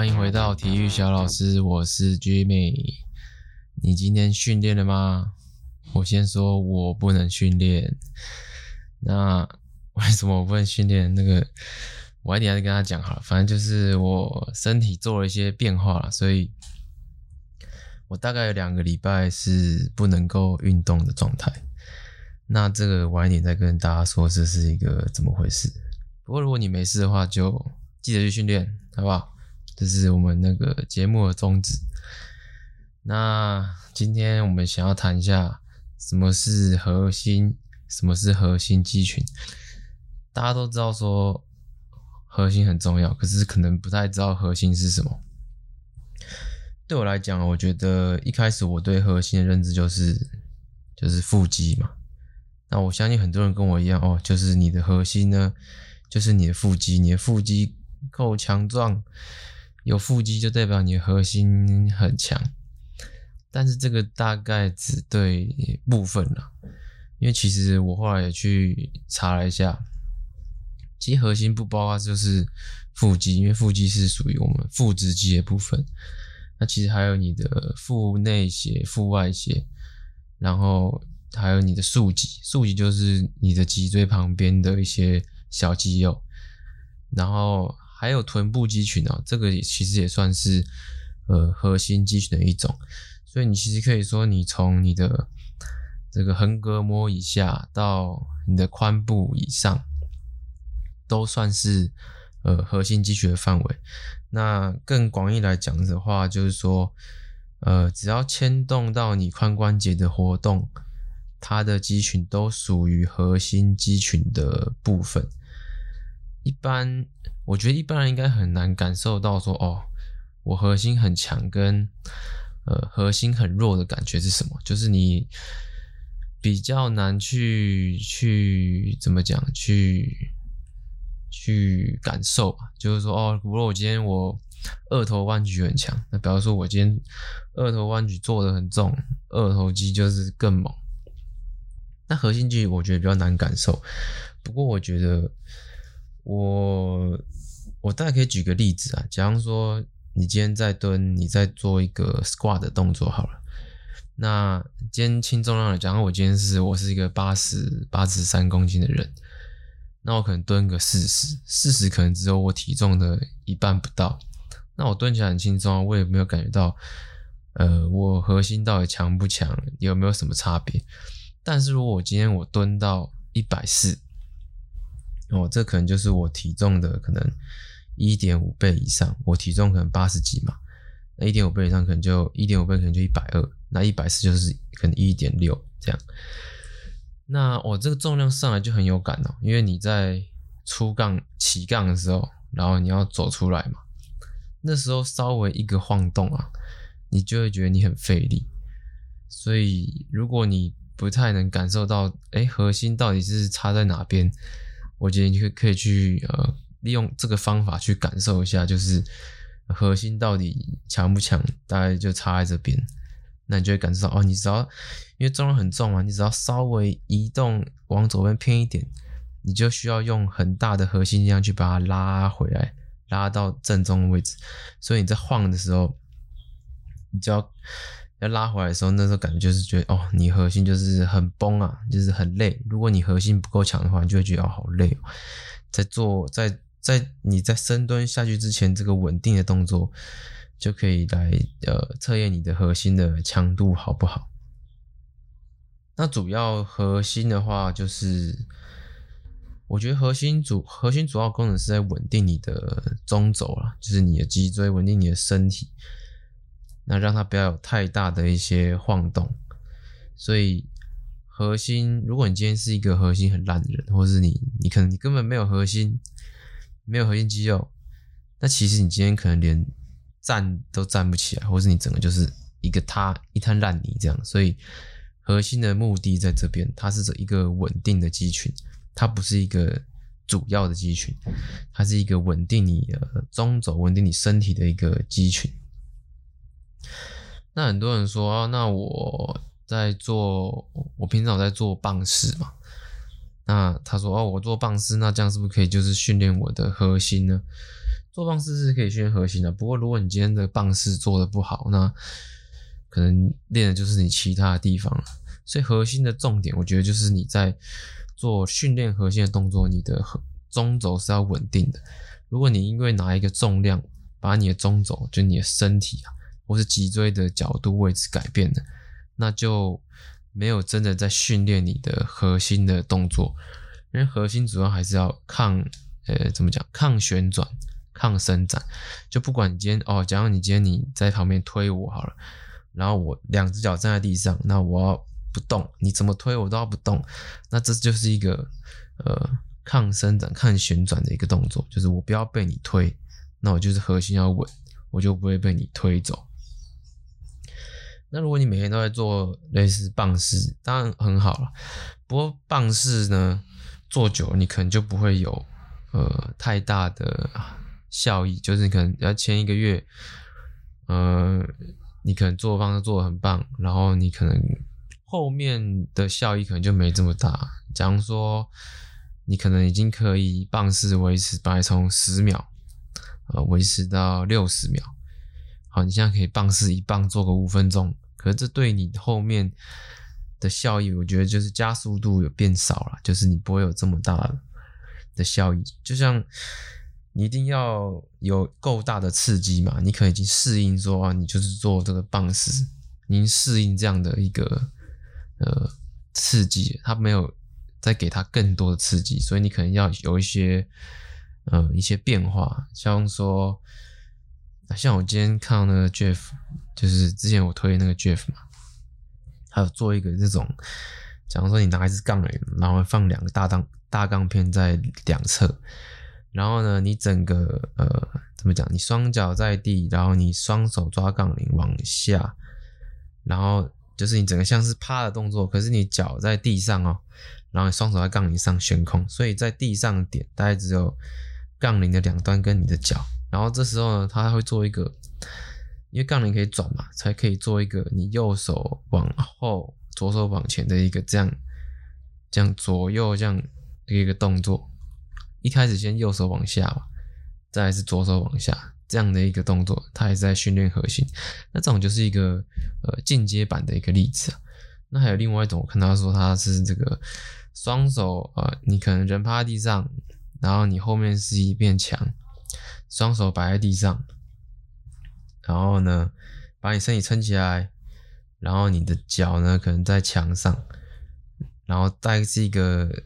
欢迎回到体育小老师，我是 Jimmy。你今天训练了吗？我先说，我不能训练。那 为什么我不能训练？那个，晚一定要跟他讲好了。反正就是我身体做了一些变化了，所以我大概有两个礼拜是不能够运动的状态。那这个晚一点再跟大家说这是一个怎么回事。不过如果你没事的话，就记得去训练，好不好？这是我们那个节目的宗旨。那今天我们想要谈一下什么是核心，什么是核心肌群。大家都知道说核心很重要，可是可能不太知道核心是什么。对我来讲，我觉得一开始我对核心的认知就是就是腹肌嘛。那我相信很多人跟我一样哦，就是你的核心呢，就是你的腹肌，你的腹肌够强壮，有腹肌就代表你核心很强。但是这个大概只对部分了，因为其实我后来也去查了一下，其实核心不包括就是腹肌，因为腹肌是属于我们腹直肌的部分。那其实还有你的腹内斜、腹外斜，然后还有你的竖脊，竖脊就是你的脊椎旁边的一些。小肌肉，然后还有臀部肌群哦，这个其实也算是呃核心肌群的一种。所以你其实可以说，你从你的这个横膈膜以下到你的髋部以上，都算是呃核心肌群的范围。那更广义来讲的话，就是说，呃，只要牵动到你髋关节的活动，它的肌群都属于核心肌群的部分。一般，我觉得一般人应该很难感受到说，哦，我核心很强，跟呃核心很弱的感觉是什么？就是你比较难去去怎么讲，去去感受吧。就是说，哦，如果我今天我二头弯举很强，那比方说我今天二头弯举做得很重，二头肌就是更猛。那核心肌我觉得比较难感受。不过我觉得。我我大概可以举个例子啊，假如说你今天在蹲，你在做一个 squat 的动作好了。那今天轻重量的，假如，我今天是我是一个八十八十三公斤的人，那我可能蹲个四十，四十可能只有我体重的一半不到。那我蹲起来很轻松啊，我也没有感觉到，呃，我核心到底强不强，有没有什么差别？但是如果我今天我蹲到一百四。哦，这可能就是我体重的可能一点五倍以上。我体重可能八十几嘛，那一点五倍以上可能就一点五倍可能就一百二，那一百四就是可能一点六这样。那我这个重量上来就很有感哦，因为你在出杠起杠的时候，然后你要走出来嘛，那时候稍微一个晃动啊，你就会觉得你很费力。所以如果你不太能感受到，哎，核心到底是差在哪边？我觉得你可可以去呃利用这个方法去感受一下，就是核心到底强不强，大概就差在这边。那你就会感受到哦，你只要因为重量很重嘛，你只要稍微移动往左边偏一点，你就需要用很大的核心力量去把它拉回来，拉到正中的位置。所以你在晃的时候，你就要。要拉回来的时候，那时候感觉就是觉得哦，你核心就是很崩啊，就是很累。如果你核心不够强的话，你就会觉得哦，好累哦。在做在在你在深蹲下去之前，这个稳定的动作就可以来呃测验你的核心的强度好不好。那主要核心的话，就是我觉得核心主核心主要功能是在稳定你的中轴啦，就是你的脊椎，稳定你的身体。那让它不要有太大的一些晃动，所以核心，如果你今天是一个核心很烂的人，或是你你可能你根本没有核心，没有核心肌肉，那其实你今天可能连站都站不起来，或是你整个就是一个塌一滩烂泥这样。所以核心的目的在这边，它是一个稳定的肌群，它不是一个主要的肌群，它是一个稳定你的中轴、稳定你身体的一个肌群。那很多人说啊，那我在做，我平常在做棒式嘛。那他说哦，我做棒式，那这样是不是可以就是训练我的核心呢？做棒式是可以训练核心的，不过如果你今天的棒式做得不好，那可能练的就是你其他的地方了。所以核心的重点，我觉得就是你在做训练核心的动作，你的中轴是要稳定的。如果你因为拿一个重量把你的中轴，就你的身体啊，或是脊椎的角度位置改变了，那就没有真的在训练你的核心的动作。因为核心主要还是要抗，呃，怎么讲？抗旋转、抗伸展。就不管你今天哦，假如你今天你在旁边推我好了，然后我两只脚站在地上，那我要不动，你怎么推我都要不动。那这就是一个呃抗伸展、抗旋转的一个动作，就是我不要被你推，那我就是核心要稳，我就不会被你推走。那如果你每天都在做类似棒式，当然很好了。不过棒式呢？做久了，你可能就不会有呃太大的效益，就是你可能要前一个月，呃，你可能做方式做的很棒，然后你可能后面的效益可能就没这么大。假如说你可能已经可以棒式维持，本来从十秒呃维持到六十秒，好，你现在可以棒式一棒做个五分钟，可是这对你后面。的效益，我觉得就是加速度有变少了，就是你不会有这么大的效益。就像你一定要有够大的刺激嘛，你可能已经适应说啊，你就是做这个棒式，你适应这样的一个呃刺激，它没有再给它更多的刺激，所以你可能要有一些呃一些变化，像说，像我今天看到那个 Jeff，就是之前我推那个 Jeff 嘛。还有做一个这种，假如说你拿一支杠铃，然后放两个大钢大杠片在两侧，然后呢，你整个呃怎么讲？你双脚在地，然后你双手抓杠铃往下，然后就是你整个像是趴的动作，可是你脚在地上哦，然后你双手在杠铃上悬空，所以在地上点大概只有杠铃的两端跟你的脚，然后这时候呢，他会做一个。因为杠铃可以转嘛，才可以做一个你右手往后，左手往前的一个这样，这样左右这样的一个动作。一开始先右手往下嘛，再是左手往下这样的一个动作，它也是在训练核心。那这种就是一个呃进阶版的一个例子啊。那还有另外一种，我看到说它是这个双手呃，你可能人趴在地上，然后你后面是一面墙，双手摆在地上。然后呢，把你身体撑起来，然后你的脚呢可能在墙上，然后大概是一个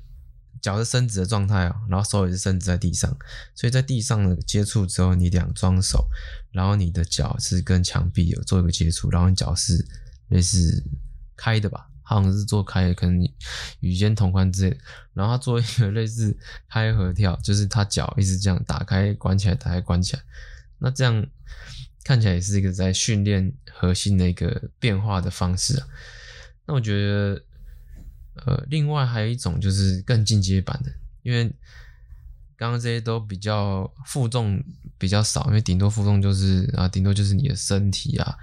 脚是伸直的状态啊，然后手也是伸直在地上，所以在地上的接触之后，你两双手，然后你的脚是跟墙壁有做一个接触，然后你脚是类似开的吧，好像是做开的，可能与肩同宽之类的，然后他做一个类似开合跳，就是他脚一直这样打开关起来，打开关起来，那这样。看起来也是一个在训练核心的一个变化的方式啊。那我觉得，呃，另外还有一种就是更进阶版的，因为刚刚这些都比较负重比较少，因为顶多负重就是啊，顶多就是你的身体啊。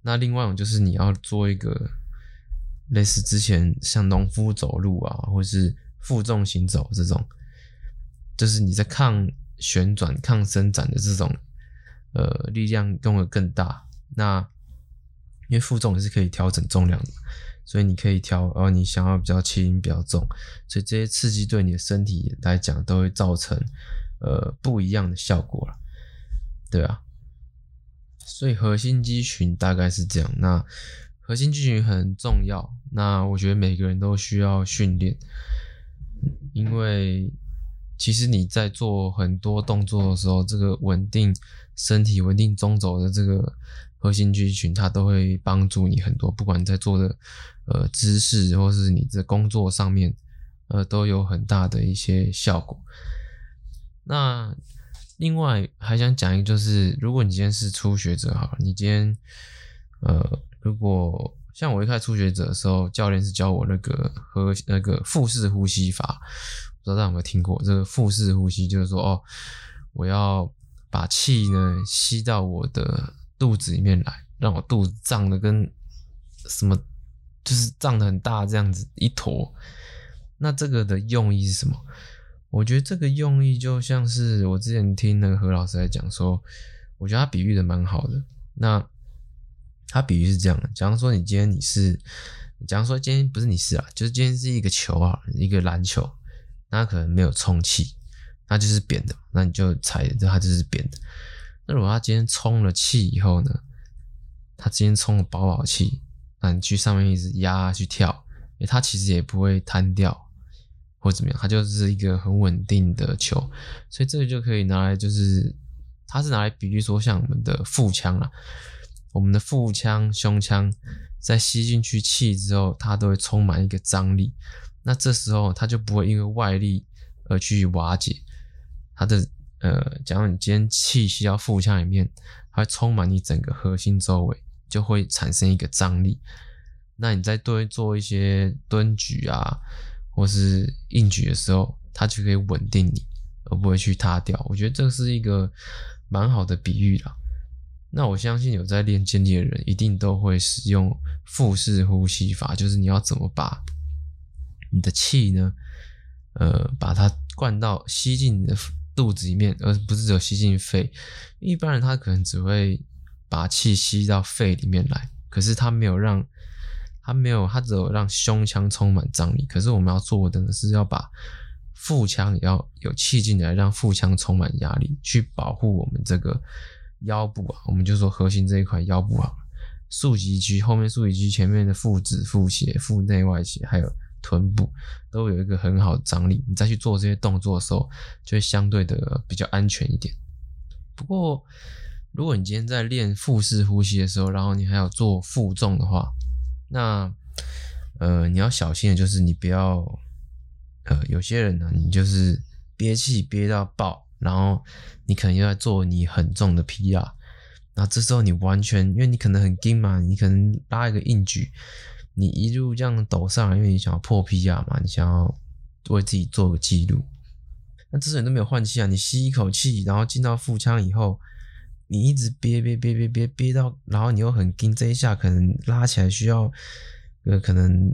那另外一种就是你要做一个类似之前像农夫走路啊，或是负重行走这种，就是你在抗旋转、抗伸展的这种。呃，力量用的更大，那因为负重也是可以调整重量的，所以你可以调，哦你想要比较轻、比较重，所以这些刺激对你的身体来讲都会造成呃不一样的效果了，对啊，所以核心肌群大概是这样。那核心肌群很重要，那我觉得每个人都需要训练，因为。其实你在做很多动作的时候，这个稳定身体、稳定中轴的这个核心肌群，它都会帮助你很多。不管在做的呃姿势，或是你在工作上面，呃，都有很大的一些效果。那另外还想讲一个，就是如果你今天是初学者，哈，你今天呃，如果像我一开始初学者的时候，教练是教我那个和那个腹式呼吸法。不知道大家有没有听过这个腹式呼吸？就是说，哦，我要把气呢吸到我的肚子里面来，让我肚子胀的跟什么，就是胀的很大这样子一坨。那这个的用意是什么？我觉得这个用意就像是我之前听那个何老师来讲说，我觉得他比喻的蛮好的。那他比喻是这样的：假如说你今天你是，假如说今天不是你是啊，就是今天是一个球啊，一个篮球，那可能没有充气，那就是扁的，那你就踩着它就是扁的。那如果它今天充了气以后呢？它今天充了饱饱气，那你去上面一直压去跳，它其实也不会瘫掉或怎么样，它就是一个很稳定的球，所以这个就可以拿来就是，它是拿来比喻说像我们的腹腔啦，我们的腹腔、胸腔在吸进去气之后，它都会充满一个张力，那这时候它就不会因为外力而去瓦解它的。呃，假如你今天气吸到腹腔里面，它会充满你整个核心周围，就会产生一个张力。那你在对做一些蹲举啊，或是硬举的时候，它就可以稳定你，而不会去塌掉。我觉得这是一个蛮好的比喻啦。那我相信有在练健力的人，一定都会使用腹式呼吸法，就是你要怎么把你的气呢，呃，把它灌到吸进你的。肚子里面，而不是只有吸进肺。一般人他可能只会把气吸到肺里面来，可是他没有让，他没有，他只有让胸腔充满张力。可是我们要做的呢，是要把腹腔也要有气进来，让腹腔充满压力，去保护我们这个腰部啊。我们就说核心这一块腰部啊，竖脊肌后面竖脊肌前面的腹直、腹斜、腹内外斜，还有。臀部都有一个很好的张力，你再去做这些动作的时候，就会相对的比较安全一点。不过，如果你今天在练腹式呼吸的时候，然后你还要做负重的话，那呃，你要小心的就是你不要呃，有些人呢，你就是憋气憋到爆，然后你可能又在做你很重的 PR，那这时候你完全因为你可能很紧嘛，你可能拉一个硬举。你一路这样抖上来，因为你想要破 PR 嘛，你想要为自己做个记录。那这时候你都没有换气啊，你吸一口气，然后进到腹腔以后，你一直憋憋憋憋憋憋到，然后你又很紧，这一下可能拉起来需要呃可能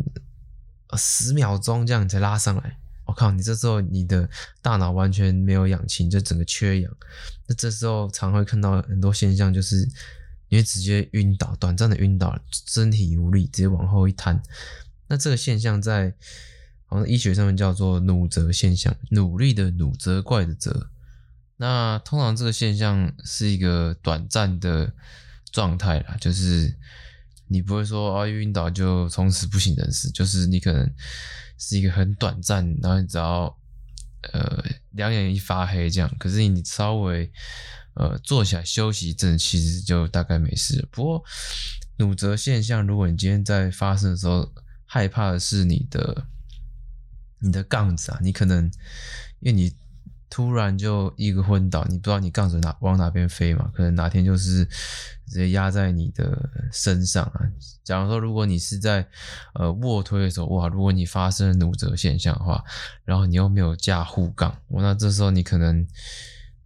十秒钟这样你才拉上来。我靠，你这时候你的大脑完全没有氧气，你就整个缺氧。那这时候常会看到很多现象，就是。你会直接晕倒，短暂的晕倒，身体无力，直接往后一瘫。那这个现象在好像医学上面叫做努责现象，努力的努，责怪的责。那通常这个现象是一个短暂的状态啦，就是你不会说啊晕倒就从此不省人事，就是你可能是一个很短暂，然后你只要呃两眼一发黑这样，可是你稍微。呃，坐下来休息一阵，其实就大概没事。不过，乳泽现象，如果你今天在发生的时候，害怕的是你的你的杠子啊，你可能因为你突然就一个昏倒，你不知道你杠子哪往哪边飞嘛，可能哪天就是直接压在你的身上啊。假如说，如果你是在呃卧推的时候，哇，如果你发生了努责现象的话，然后你又没有架护杠，那这时候你可能。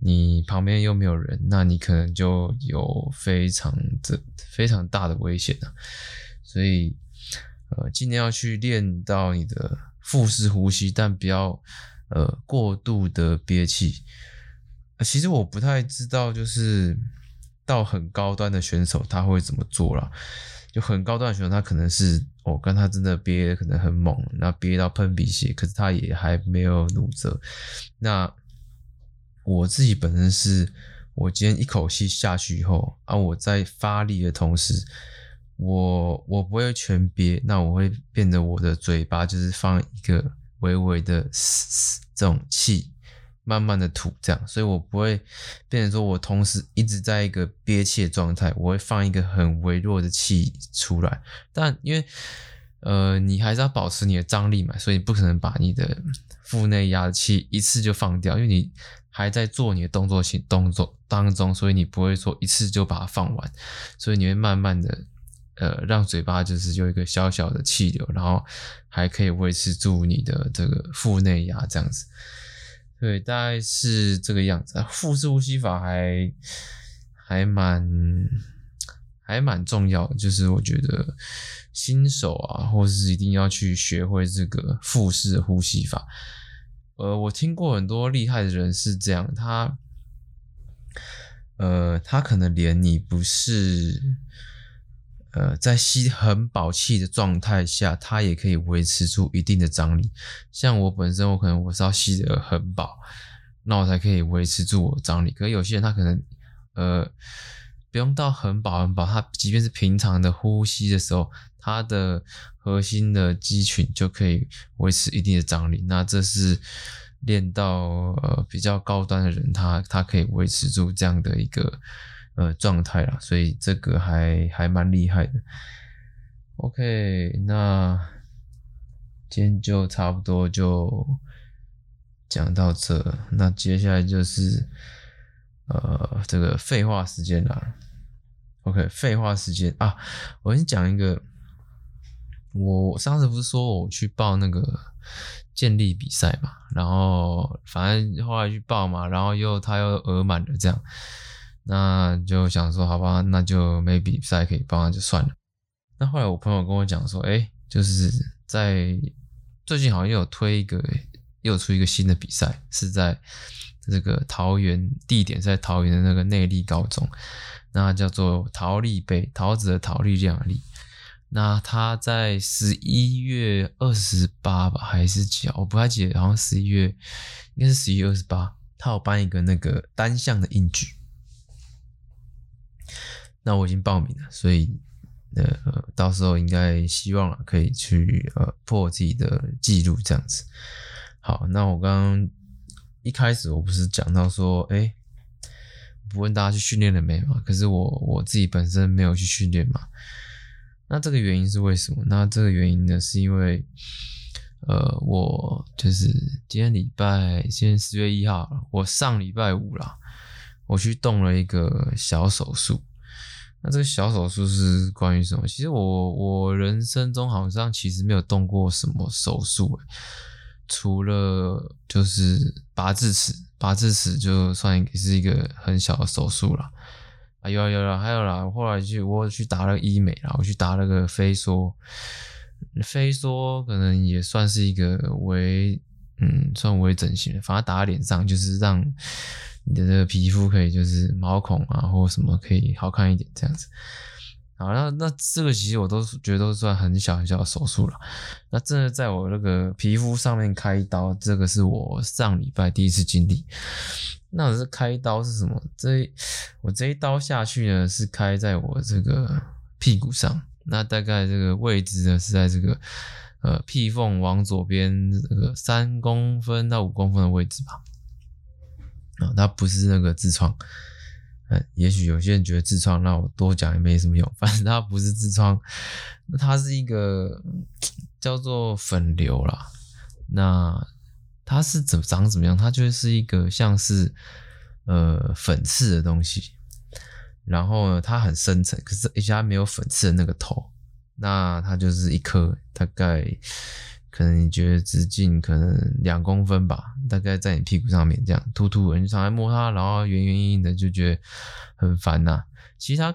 你旁边又没有人，那你可能就有非常的非常大的危险了。所以，呃，尽量要去练到你的腹式呼吸，但不要呃过度的憋气。其实我不太知道，就是到很高端的选手他会怎么做啦。就很高端的选手，他可能是我跟他真的憋可能很猛，那憋到喷鼻血，可是他也还没有努责。那我自己本身是，我今天一口气下去以后啊，我在发力的同时，我我不会全憋，那我会变得我的嘴巴就是放一个微微的这种气，慢慢的吐这样，所以我不会变成说我同时一直在一个憋气的状态，我会放一个很微弱的气出来，但因为呃你还是要保持你的张力嘛，所以不可能把你的腹内压的气一次就放掉，因为你。还在做你的动作性动作当中，所以你不会说一次就把它放完，所以你会慢慢的呃让嘴巴就是有一个小小的气流，然后还可以维持住你的这个腹内压这样子。对，大概是这个样子。腹式呼吸法还还蛮还蛮重要，就是我觉得新手啊，或是一定要去学会这个腹式呼吸法。呃，我听过很多厉害的人是这样，他，呃，他可能连你不是，呃，在吸很饱气的状态下，它也可以维持住一定的张力。像我本身，我可能我是要吸得很饱，那我才可以维持住我的张力。可是有些人他可能，呃，不用到很饱很饱，他即便是平常的呼吸的时候，他的核心的肌群就可以维持一定的张力。那这是练到呃比较高端的人，他他可以维持住这样的一个呃状态啦。所以这个还还蛮厉害的。OK，那今天就差不多就讲到这。那接下来就是呃这个废话时间啦。OK，废话时间啊，我先讲一个。我上次不是说我去报那个健力比赛嘛，然后反正后来去报嘛，然后又他又额满了这样，那就想说好吧，那就没比赛可以报，那就算了。那后来我朋友跟我讲说，哎，就是在最近好像又有推一个，又有出一个新的比赛，是在这个桃园，地点在桃园的那个内坜高中，那叫做桃力杯，桃子的桃，力量的力。那他在十一月二十八吧，还是几号？我不太记得，好像十一月，应该是十一月二十八。他有办一个那个单项的硬举，那我已经报名了，所以呃，到时候应该希望可以去呃破自己的记录这样子。好，那我刚刚一开始我不是讲到说，哎、不问大家去训练了没嘛？可是我我自己本身没有去训练嘛。那这个原因是为什么？那这个原因呢，是因为，呃，我就是今天礼拜，今天四月一号，我上礼拜五啦，我去动了一个小手术。那这个小手术是关于什么？其实我我人生中好像其实没有动过什么手术，除了就是拔智齿，拔智齿就算也是一个很小的手术啦。啊有啊有啦，还有啦，我后来去我去打了医美啦，我去打了个飞梭，飞梭可能也算是一个微，嗯，算微整形，反正打在脸上就是让你的这个皮肤可以就是毛孔啊或什么可以好看一点这样子。好，那那这个其实我都觉得都算很小很小的手术了。那真的在我那个皮肤上面开一刀，这个是我上礼拜第一次经历。那我是开刀是什么？这我这一刀下去呢，是开在我这个屁股上。那大概这个位置呢，是在这个呃屁缝往左边那个三公分到五公分的位置吧。啊，它不是那个痔疮。嗯，也许有些人觉得痔疮，那我多讲也没什么用。反正它不是痔疮，那它是一个叫做粉瘤啦。那它是怎长怎么样？它就是一个像是呃粉刺的东西，然后呢，它很深层，可是而且它没有粉刺的那个头，那它就是一颗，大概可能你觉得直径可能两公分吧，大概在你屁股上面这样突突的，你常常摸它，然后圆圆硬硬的，就觉得很烦呐。其实它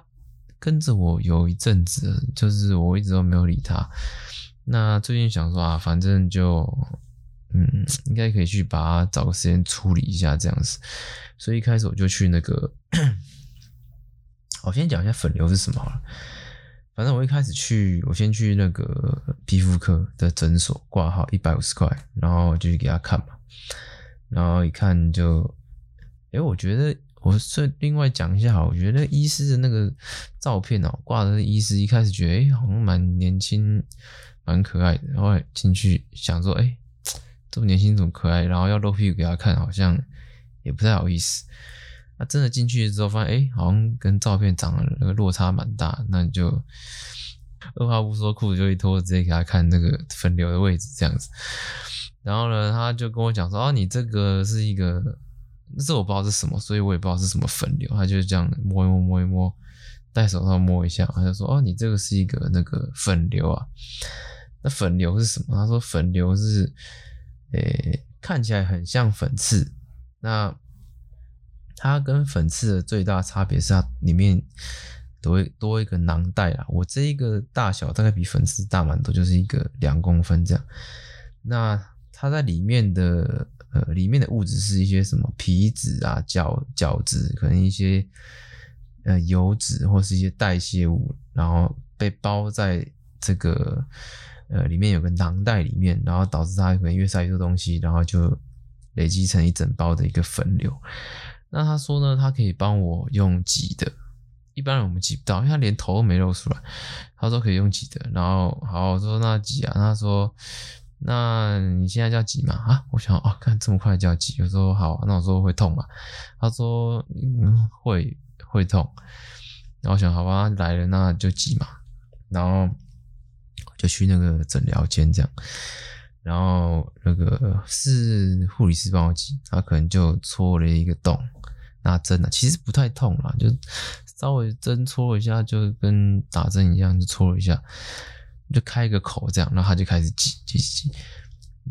跟着我有一阵子，就是我一直都没有理它。那最近想说啊，反正就。嗯，应该可以去把它找个时间处理一下这样子，所以一开始我就去那个，我先讲一下粉瘤是什么好了。反正我一开始去，我先去那个皮肤科的诊所挂号，一百五十块，然后就去给他看嘛。然后一看就，哎、我觉得我是另外讲一下哈，我觉得医师的那个照片哦，挂的医师一开始觉得哎、好像蛮年轻，蛮可爱的。然后进去想说，哎、欸。这么年轻，这么可爱，然后要露屁股给他看，好像也不太好意思。那真的进去之后，发现哎，好像跟照片长得那个落差蛮大。那你就二话不说，裤子就一脱，直接给他看那个粉瘤的位置，这样子。然后呢，他就跟我讲说：“哦，你这个是一个，这我不知道是什么，所以我也不知道是什么粉瘤。”他就这样摸一摸，摸一摸，戴手套摸一下，他就说：“哦，你这个是一个那个粉瘤啊。”那粉瘤是什么？他说：“粉瘤是。”诶、看起来很像粉刺，那它跟粉刺的最大差别是它里面都会多一个囊袋啊。我这一个大小大概比粉刺大蛮多，就是一个两公分这样。那它在里面的呃里面的物质是一些什么皮脂啊、角角质，可能一些呃油脂或是一些代谢物，然后被包在这个呃里面有个囊袋里面，然后导致它可能越塞越多东西，然后就累积成一整包的一个粉瘤。那他说呢，他可以帮我用挤的。一般人我们挤不到，因为他连头都没露出来。他说可以用挤的，然后好，我说那挤啊，他说那你现在就要挤嘛？啊，我想哦，看这么快就要挤，我说好，那我说会痛嘛？他说嗯会会痛，然后我想好吧，来了那就挤嘛，然后就去那个诊疗间这样，然后那个是护理师帮我挤，他可能就戳了一个洞，打针啊其实不太痛啦，就。稍微针戳一下，就跟打针一样，就戳一下，就开一个口这样，然后他就开始挤挤挤，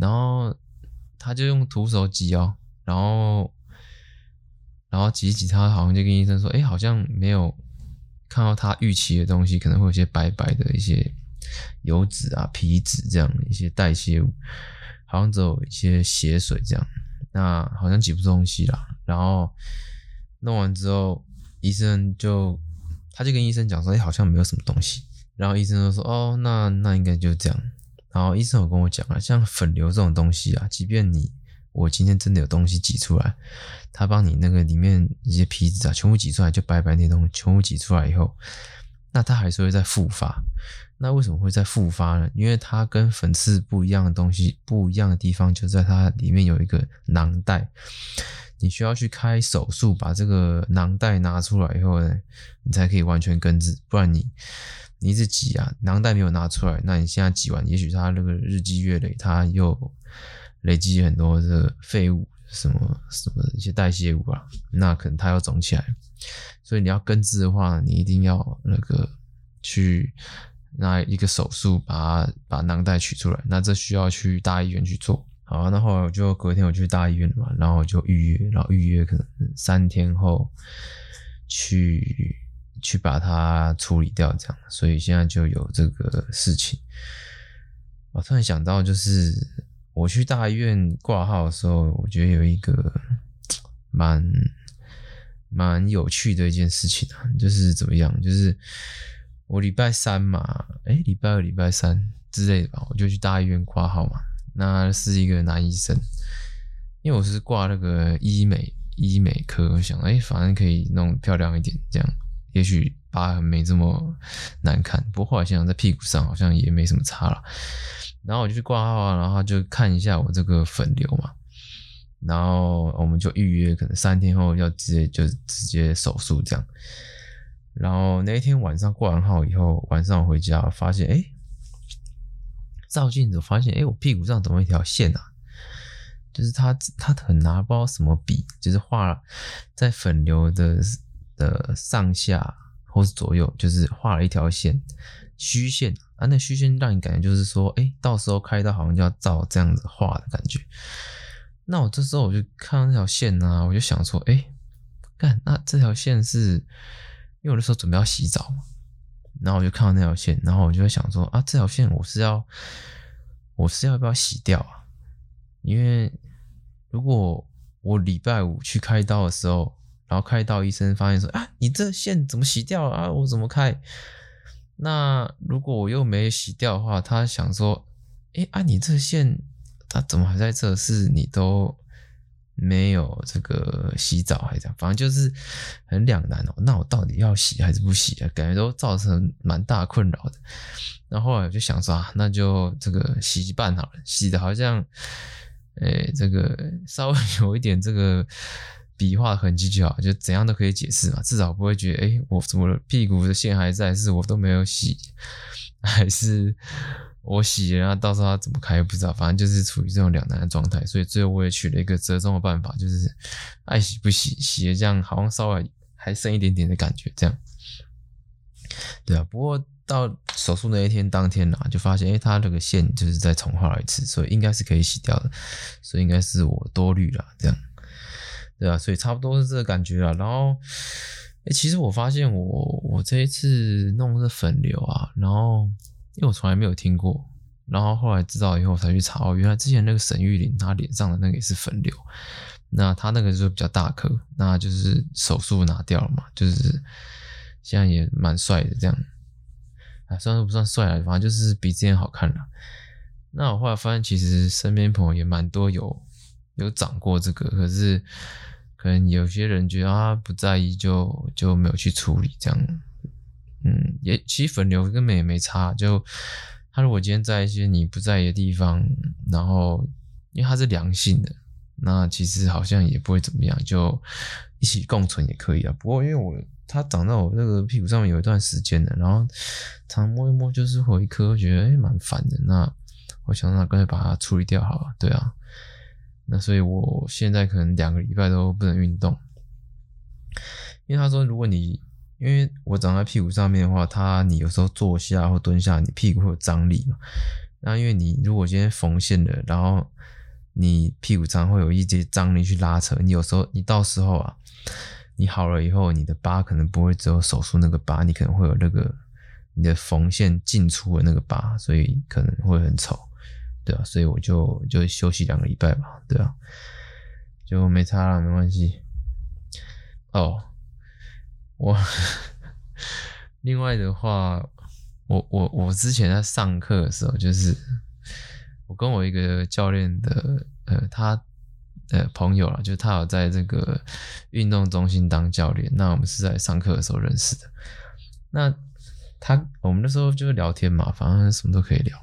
然后他就用徒手挤哦，然后然后挤挤，他好像就跟医生说，哎，好像没有看到他预期的东西，可能会有些白白的一些油脂啊、皮脂这样一些代谢物，好像只有一些血水这样，那好像挤不出东西啦。然后弄完之后。医生就，他就跟医生讲说，哎，好像没有什么东西。然后医生就说，哦，那那应该就这样。然后医生有跟我讲啊，像粉瘤这种东西啊，即便你我今天真的有东西挤出来，他帮你那个里面一些皮脂啊，全部挤出来，就白白那东西全部挤出来以后，那它还是会再复发。那为什么会再复发呢？因为它跟粉刺不一样的东西，不一样的地方就在它里面有一个囊袋。你需要去开手术，把这个囊袋拿出来以后呢，你才可以完全根治。不然你你一直挤啊，囊袋没有拿出来，那你现在挤完，也许它那个日积月累，它又累积很多的废物，什么什么一些代谢物啊，那可能它要肿起来。所以你要根治的话，你一定要那个去拿一个手术把把囊袋取出来。那这需要去大医院去做。好，那后来我就隔天我去大医院嘛，然后就预约，然后预约可能三天后去去把它处理掉，这样，所以现在就有这个事情。我突然想到，就是我去大医院挂号的时候，我觉得有一个蛮蛮有趣的一件事情啊，就是怎么样，就是我礼拜三嘛，诶，礼拜二、礼拜三之类的吧，我就去大医院挂号嘛。那是一个男医生，因为我是挂那个医美医美科，想哎、反正可以弄漂亮一点，这样也许疤痕没这么难看。不过后来想想，在屁股上好像也没什么差了。然后我就去挂号啊，然后就看一下我这个粉瘤嘛，然后我们就预约，可能三天后要直接就直接手术这样。然后那一天晚上挂完号以后，晚上回家发现哎。照镜子，发现，哎，我屁股上怎么一条线啊？就是他，他很拿不知道什么笔，就是画在粉瘤的的上下或是左右，就是画了一条线，虚线啊。那虚线让你感觉就是说，哎，到时候开刀好像就要照这样子画的感觉。那我这时候我就看到那条线啊，我就想说，哎，干，那这条线是因为我那时候准备要洗澡嘛。然后我就看到那条线，然后我就会想说啊，这条线我是要，我是要不要洗掉啊？因为如果我礼拜五去开刀的时候，然后开刀医生发现说啊，你这线怎么洗掉啊？我怎么开？那如果我又没洗掉的话，他想说，哎啊，你这线它怎么还在这？是你都。没有这个洗澡还是这样，反正就是很两难哦。那我到底要洗还是不洗啊？感觉都造成蛮大困扰的。然后后来我就想说啊，那就这个洗一半好了，洗的好像，诶，这个稍微有一点这个笔画痕迹就好，就怎样都可以解释嘛，至少不会觉得诶，我怎么屁股的线还在，是我都没有洗，还是。我洗了，然后到时候他怎么开不知道，反正就是处于这种两难的状态，所以最后我也取了一个折中的办法，就是爱洗不洗，洗了这样好像稍微还剩一点点的感觉，这样。对啊，不过到手术那一天当天啦，就发现，诶，他这个线就是再重画了一次，所以应该是可以洗掉的，所以应该是我多虑了，这样。对啊，所以差不多是这个感觉啊。然后，诶，其实我发现我我这一次弄的粉瘤啊，然后。因为我从来没有听过然后后来知道以后才去查，哦，原来之前那个沈玉琳她脸上的那个也是粉瘤，那她那个就比较大颗，那就是手术拿掉了嘛，就是现在也蛮帅的这样，啊，虽然不算帅啊，反正就是比之前好看了。那我后来发现，其实身边朋友也蛮多有有长过这个，可是可能有些人觉得他不在意就，就就没有去处理这样。嗯，也其实粉瘤根本也没差，就他如果今天在一些你不在意的地方，然后因为它是良性的，那其实好像也不会怎么样，就一起共存也可以啊。不过因为我它长在我那个屁股上面有一段时间了，然后常摸一摸就是会一颗，觉得诶蛮烦的。那我想那干脆把它处理掉好了，对啊。那所以我现在可能两个礼拜都不能运动，因为他说如果你因为我长在屁股上面的话，它你有时候坐下或蹲下，你屁股会有张力嘛。那因为你如果今天缝线了，然后你屁股上会有一些张力去拉扯，你有时候你到时候啊，你好了以后，你的疤可能不会只有手术那个疤，你可能会有那个你的缝线进出的那个疤，所以可能会很丑，对啊，所以我就就休息两个礼拜吧，对啊，就没差了，没关系。哦。我另外的话，我我我之前在上课的时候，就是我跟我一个教练的呃，他呃朋友啦，就是他有在这个运动中心当教练，那我们是在上课的时候认识的。那他我们那时候就是聊天嘛，反正什么都可以聊。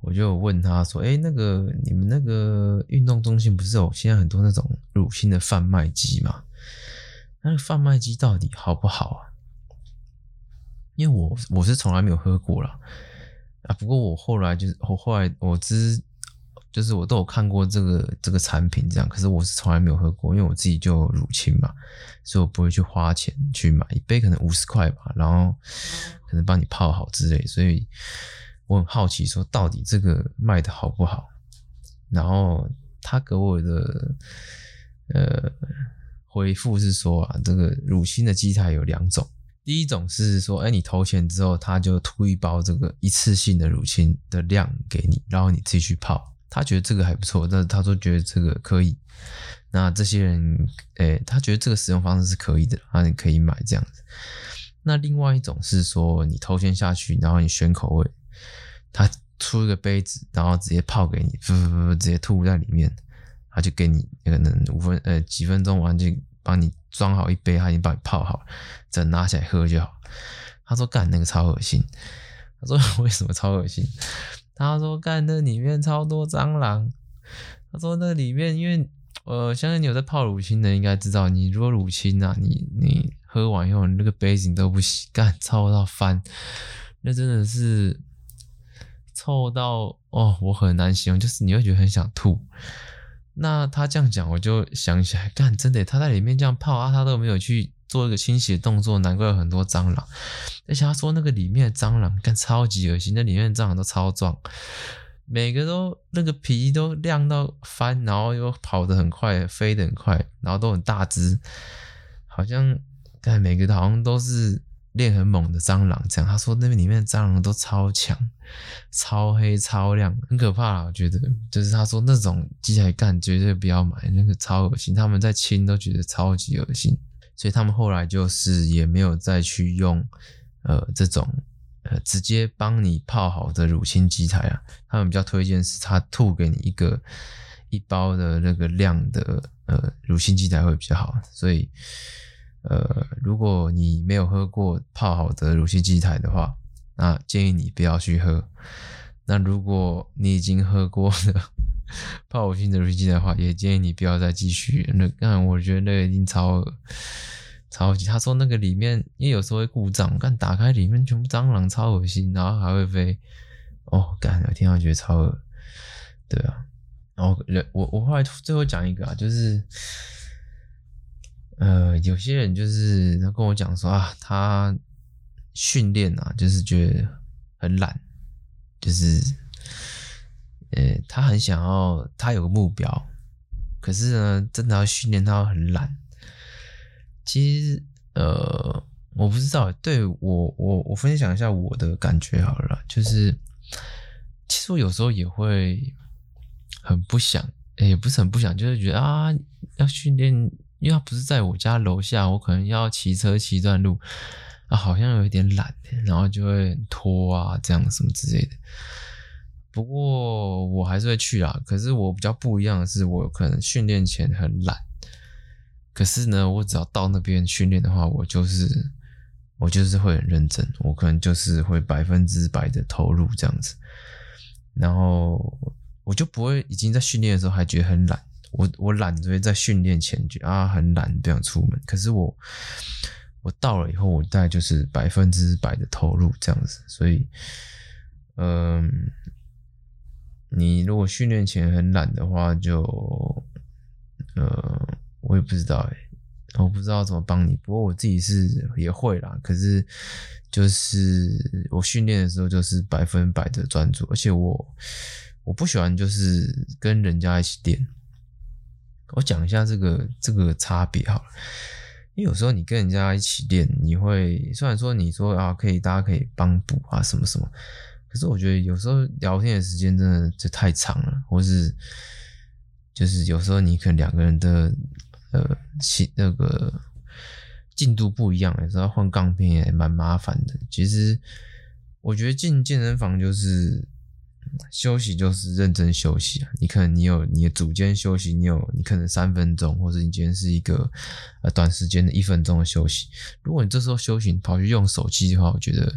我就问他说：“哎，那个你们那个运动中心不是有现在很多那种乳清的贩卖机吗？”那个贩卖机到底好不好啊？因为我我是从来没有喝过啦。啊，不过我后来就是我后来我知就是我都有看过这个这个产品这样，可是我是从来没有喝过，因为我自己就乳清嘛，所以我不会去花钱去买一杯可能五十块吧，然后可能帮你泡好之类，所以我很好奇说到底这个卖的好不好？然后他给我的呃。回复是说啊，这个乳清的机台有两种，第一种是说，哎，你投钱之后，他就吐一包这个一次性的乳清的量给你，然后你自己去泡。他觉得这个还不错，但他说觉得这个可以。那这些人，哎，他觉得这个使用方式是可以的，那你可以买这样子。那另外一种是说，你投钱下去，然后你选口味，他出一个杯子，然后直接泡给你，不不不，直接吐在里面。他就给你可能五分呃几分钟完就帮你装好一杯，他已经帮你泡好了，再拿起来喝就好。他说干那个超恶心。他说为什么超恶心？他说干那里面超多蟑螂。他说那里面因为呃相信你有在泡乳清的应该知道，你如果乳清啊你你喝完以后你那个杯子你都不洗，干臭到翻，那真的是臭到哦我很难形容，就是你会觉得很想吐。那他这样讲，我就想起来，干真的，他在里面这样泡啊，他都没有去做一个清洗的动作，难怪有很多蟑螂。而且他说那个里面的蟑螂，干超级恶心，那里面的蟑螂都超壮，每个都那个皮都亮到翻，然后又跑得很快，飞得很快，然后都很大只，好像干每个好像都是。练很猛的蟑螂，这样他说那边里面的蟑螂都超强、超黑、超亮，很可怕。我觉得就是他说那种机台干绝对不要买，那个超恶心。他们在清都觉得超级恶心，所以他们后来就是也没有再去用呃这种呃直接帮你泡好的乳清机台啊。他们比较推荐是他吐给你一个一包的那个量的呃乳清机台会比较好，所以。呃，如果你没有喝过泡好的乳清机台的话，那建议你不要去喝。那如果你已经喝过了泡乳清的乳清机台的话，也建议你不要再继续。那干，我觉得那已经超超级。他说那个里面，因为有时候会故障，但打开里面全部蟑螂，超恶心，然后还会飞。哦，干，我听到觉得超恶。对啊，然后我我后来最后讲一个啊，就是。呃，有些人就是他跟我讲说啊，他训练啊，就是觉得很懒，就是呃，他很想要，他有个目标，可是呢，真的要训练，他很懒。其实呃，我不知道，对我我我分享一下我的感觉好了，就是其实我有时候也会很不想，也不是很不想，就是觉得啊，要训练，因为他不是在我家楼下，我可能要骑车骑一段路，啊，好像有一点懒，然后就会拖啊，这样什么之类的。不过我还是会去啊，可是我比较不一样的是，我可能训练前很懒，可是呢，我只要到那边训练的话，我就是。我就是会很认真，我可能就是会百分之百的投入这样子，然后我就不会已经在训练的时候还觉得很懒，我我懒就会在训练前觉啊很懒不想出门，可是我我到了以后，我大概就是百分之百的投入这样子，所以，嗯，你如果训练前很懒的话就，就呃我也不知道哎。我不知道怎么帮你，不过我自己是也会啦。可是就是我训练的时候就是百分百的专注，而且我我不喜欢就是跟人家一起练。我讲一下这个这个差别好了，因为有时候你跟人家一起练，你会虽然说你说啊可以大家可以帮补啊什么什么，可是我觉得有时候聊天的时间真的就太长了，或是就是有时候你可能两个人的。呃，其那个进度不一样，有时候换杠片也蛮麻烦的。其实我觉得进健身房就是休息，就是认真休息啊。你可能你有你的组间休息，你有你可能三分钟，或者你今天是一个呃短时间的一分钟的休息。如果你这时候休息你跑去用手机的话，我觉得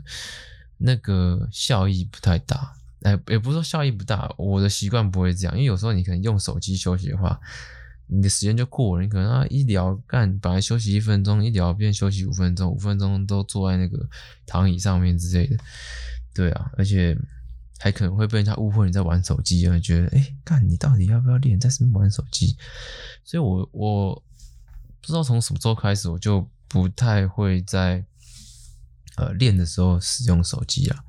那个效益不太大。哎，也不是说效益不大，我的习惯不会这样，因为有时候你可能用手机休息的话。你的时间就过了，你可能啊一聊干，本来休息一分钟，一聊变休息五分钟，五分钟都坐在那个躺椅上面之类的，对啊，而且还可能会被人家误会你在玩手机，啊，觉得哎干你到底要不要练，在什么玩手机？所以我我不知道从什么时候开始，我就不太会在呃练的时候使用手机啊，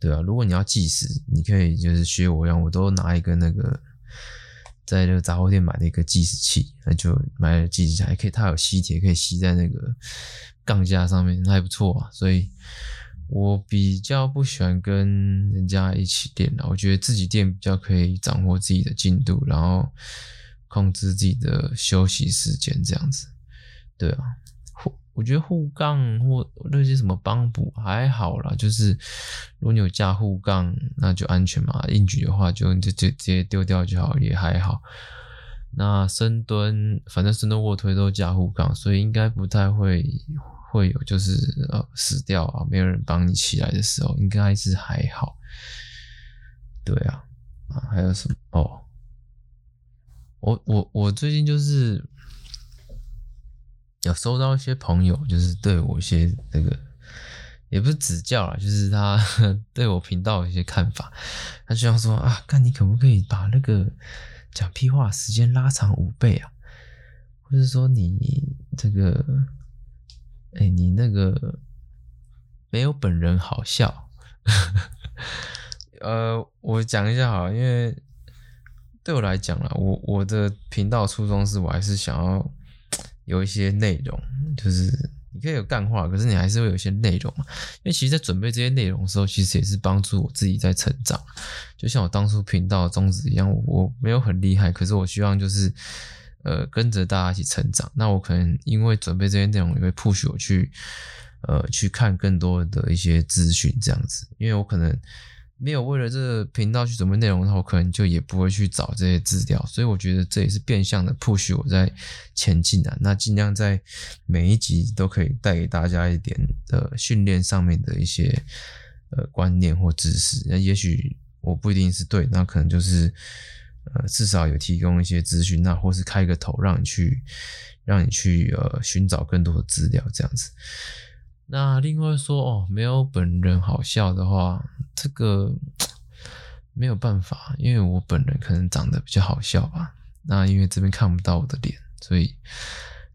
对啊，如果你要计时，你可以就是学我一样，我都拿一个那个。在那个杂货店买的一个计时器，那就买了计时器，还可以，它有吸铁，可以吸在那个杠架上面，那还不错啊。所以我比较不喜欢跟人家一起练了，我觉得自己练比较可以掌握自己的进度，然后控制自己的休息时间，这样子。对啊。我觉得护杠或那些什么帮补还好啦，就是如果你有架护杠，那就安全嘛。硬举的话就，就就直接丢掉就好，也还好。那深蹲，反正深蹲卧推都架护杠，所以应该不太会会有就是呃死掉啊，没有人帮你起来的时候，应该是还好。对啊，啊还有什么？哦，我我我最近就是。有收到一些朋友，就是对我一些那个，也不是指教啊，就是他对我频道有一些看法。他就想说啊，看你可不可以把那个讲屁话时间拉长五倍啊？或者说你这个，哎，你那个没有本人好笑。呃，我讲一下好，因为对我来讲啦，我我的频道初衷是我还是想要。有一些内容，就是你可以有干话，可是你还是会有一些内容嘛。因为其实，在准备这些内容的时候，其实也是帮助我自己在成长。就像我当初频道的宗旨一样，我没有很厉害，可是我希望就是，呃，跟着大家一起成长。那我可能因为准备这些内容，也会 push 我去，呃，去看更多的一些资讯这样子。因为我可能。没有为了这个频道去准备内容的话，我可能就也不会去找这些资料，所以我觉得这也是变相的 push 我在前进啊。那尽量在每一集都可以带给大家一点的训练上面的一些呃观念或知识。那也许我不一定是对，那可能就是呃至少有提供一些资讯，那或是开个头让你去让你去呃寻找更多的资料这样子。那另外说哦，没有本人好笑的话，这个没有办法，因为我本人可能长得比较好笑吧。那因为这边看不到我的脸，所以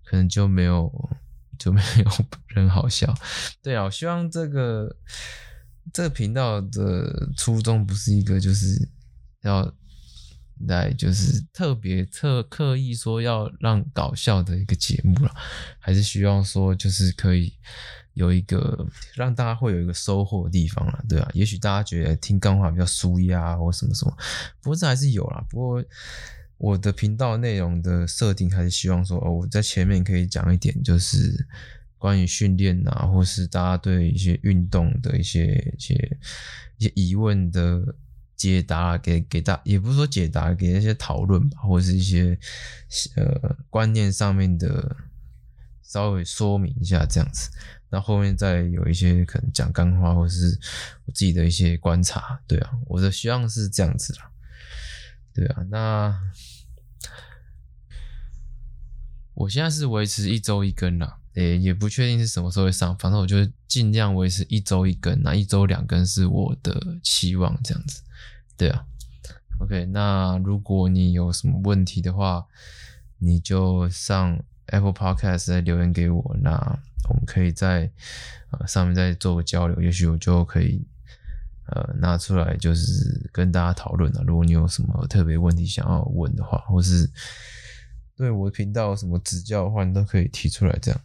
可能就没有就没有本人好笑。对啊，我希望这个这个频道的初衷不是一个就是要来就是特别特刻意说要让搞笑的一个节目了，还是希望说就是可以有一个让大家会有一个收获的地方了，对啊，也许大家觉得听钢话比较舒压或什么什么，不过这还是有啦。不过我的频道内容的设定还是希望说，哦，我在前面可以讲一点，就是关于训练啊，或是大家对一些运动的一些一些一些疑问的。解答给给大，也不是说解答，给那些讨论吧，或者是一些呃观念上面的稍微说明一下这样子。那后面再有一些可能讲干话，或是我自己的一些观察，对啊，我的希望是这样子啦。对啊，那我现在是维持一周一更啦，诶，也不确定是什么时候会上，反正我就尽量维持一周一更，那一周两更是我的期望，这样子。对啊，OK，那如果你有什么问题的话，你就上 Apple Podcast 再留言给我，那我们可以在呃上面再做个交流，也许我就可以呃拿出来就是跟大家讨论了。如果你有什么特别问题想要问的话，或是对我的频道有什么指教的话，你都可以提出来。这样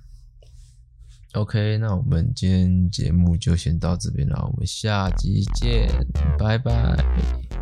，OK，那我们今天节目就先到这边了，我们下集见，拜拜。